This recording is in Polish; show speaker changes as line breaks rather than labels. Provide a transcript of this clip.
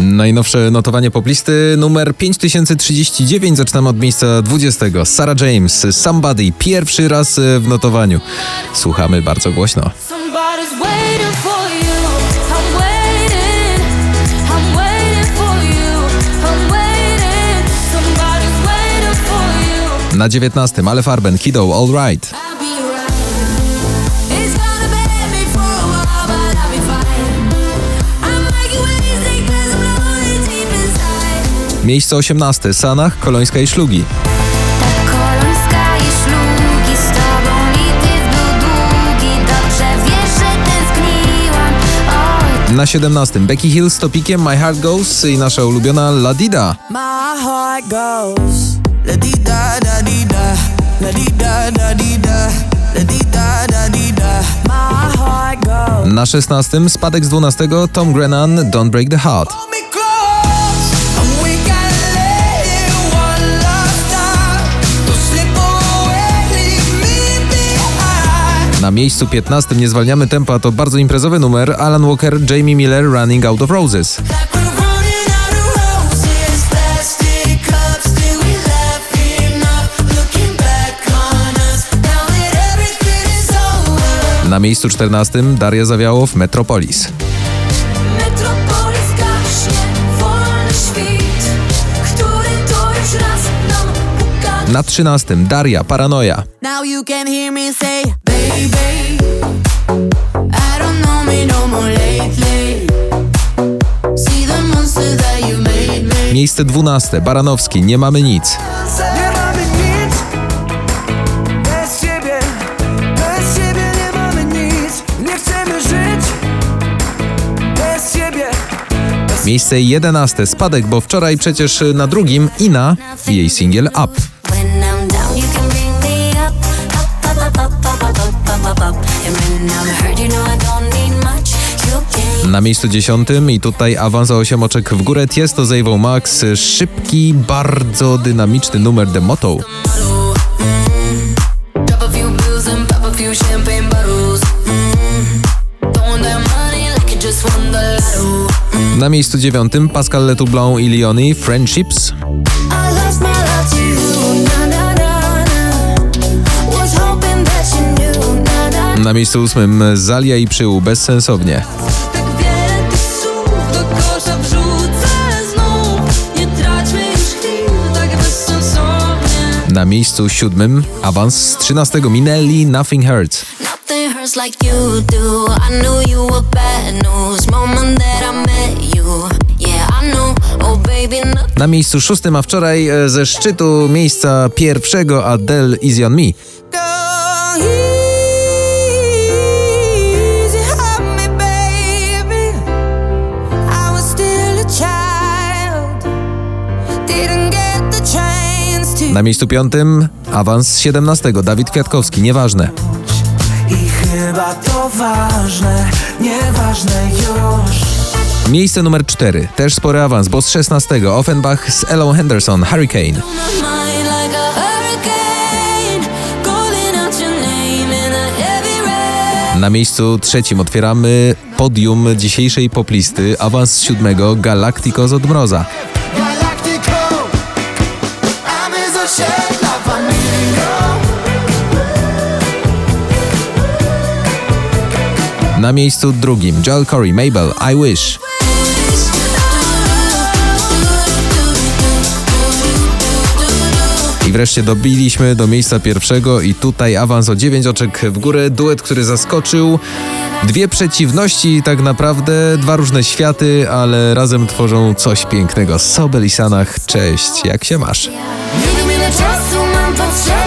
Najnowsze notowanie poplisty numer 5039. Zaczynamy od miejsca 20. Sarah James, Somebody, pierwszy raz e, w notowaniu. Słuchamy bardzo głośno. Na 19. Ale Farben, Kiddo, All Right. Miejsce 18. Sanach, Kolońska i Szlugi. Na 17. Becky Hill z topikiem My Heart Goes i nasza ulubiona La Dida.
My heart goes la di da da di da, la di da da di da, la di da da di da. My heart goes.
Na 16. Spadek z 12. Tom Grennan, Don't Break the Heart. Na miejscu 15 nie zwalniamy tempa to bardzo imprezowy numer Alan Walker, Jamie Miller, Running Out of Roses. Na miejscu 14 Daria Zawiałow Metropolis.
Metropolis
Na 13 Daria Paranoja.
Now you can hear me say
Miejsce 12. Baranowski. Nie mamy nic. Miejsce 11. Spadek, bo wczoraj przecież na drugim Ina i jej singiel Up. Na miejscu dziesiątym i tutaj awans o 8 oczek w górę. Tiesto Zejwą Max, szybki, bardzo dynamiczny numer The Motto. Na miejscu dziewiątym Pascal Letoublon i Leonie Friendships.
Na
miejscu ósmym Zalia i Przyłu bezsensownie. Na miejscu siódmym awans z 13 minęli Nothing Hurts. Na miejscu szóstym, a wczoraj e, ze szczytu miejsca pierwszego Adele Is On Me. Na miejscu 5. Awans z 17. Dawid Kwiatkowski, nieważne.
I chyba to ważne, nieważne już.
Miejsce numer 4. Też spory awans, bo z 16. Offenbach z Ellą Henderson, Hurricane. Na miejscu trzecim otwieramy podium dzisiejszej poplisty. Awans z 7. Galactico z Odmroza. Na miejscu drugim Joel Corey, Mabel, I Wish. I wreszcie dobiliśmy do miejsca pierwszego i tutaj awans o 9 oczek w górę. Duet, który zaskoczył. Dwie przeciwności, tak naprawdę dwa różne światy, ale razem tworzą coś pięknego. Sobel i Sanach, cześć, jak się masz?
czasu mam potrzebę.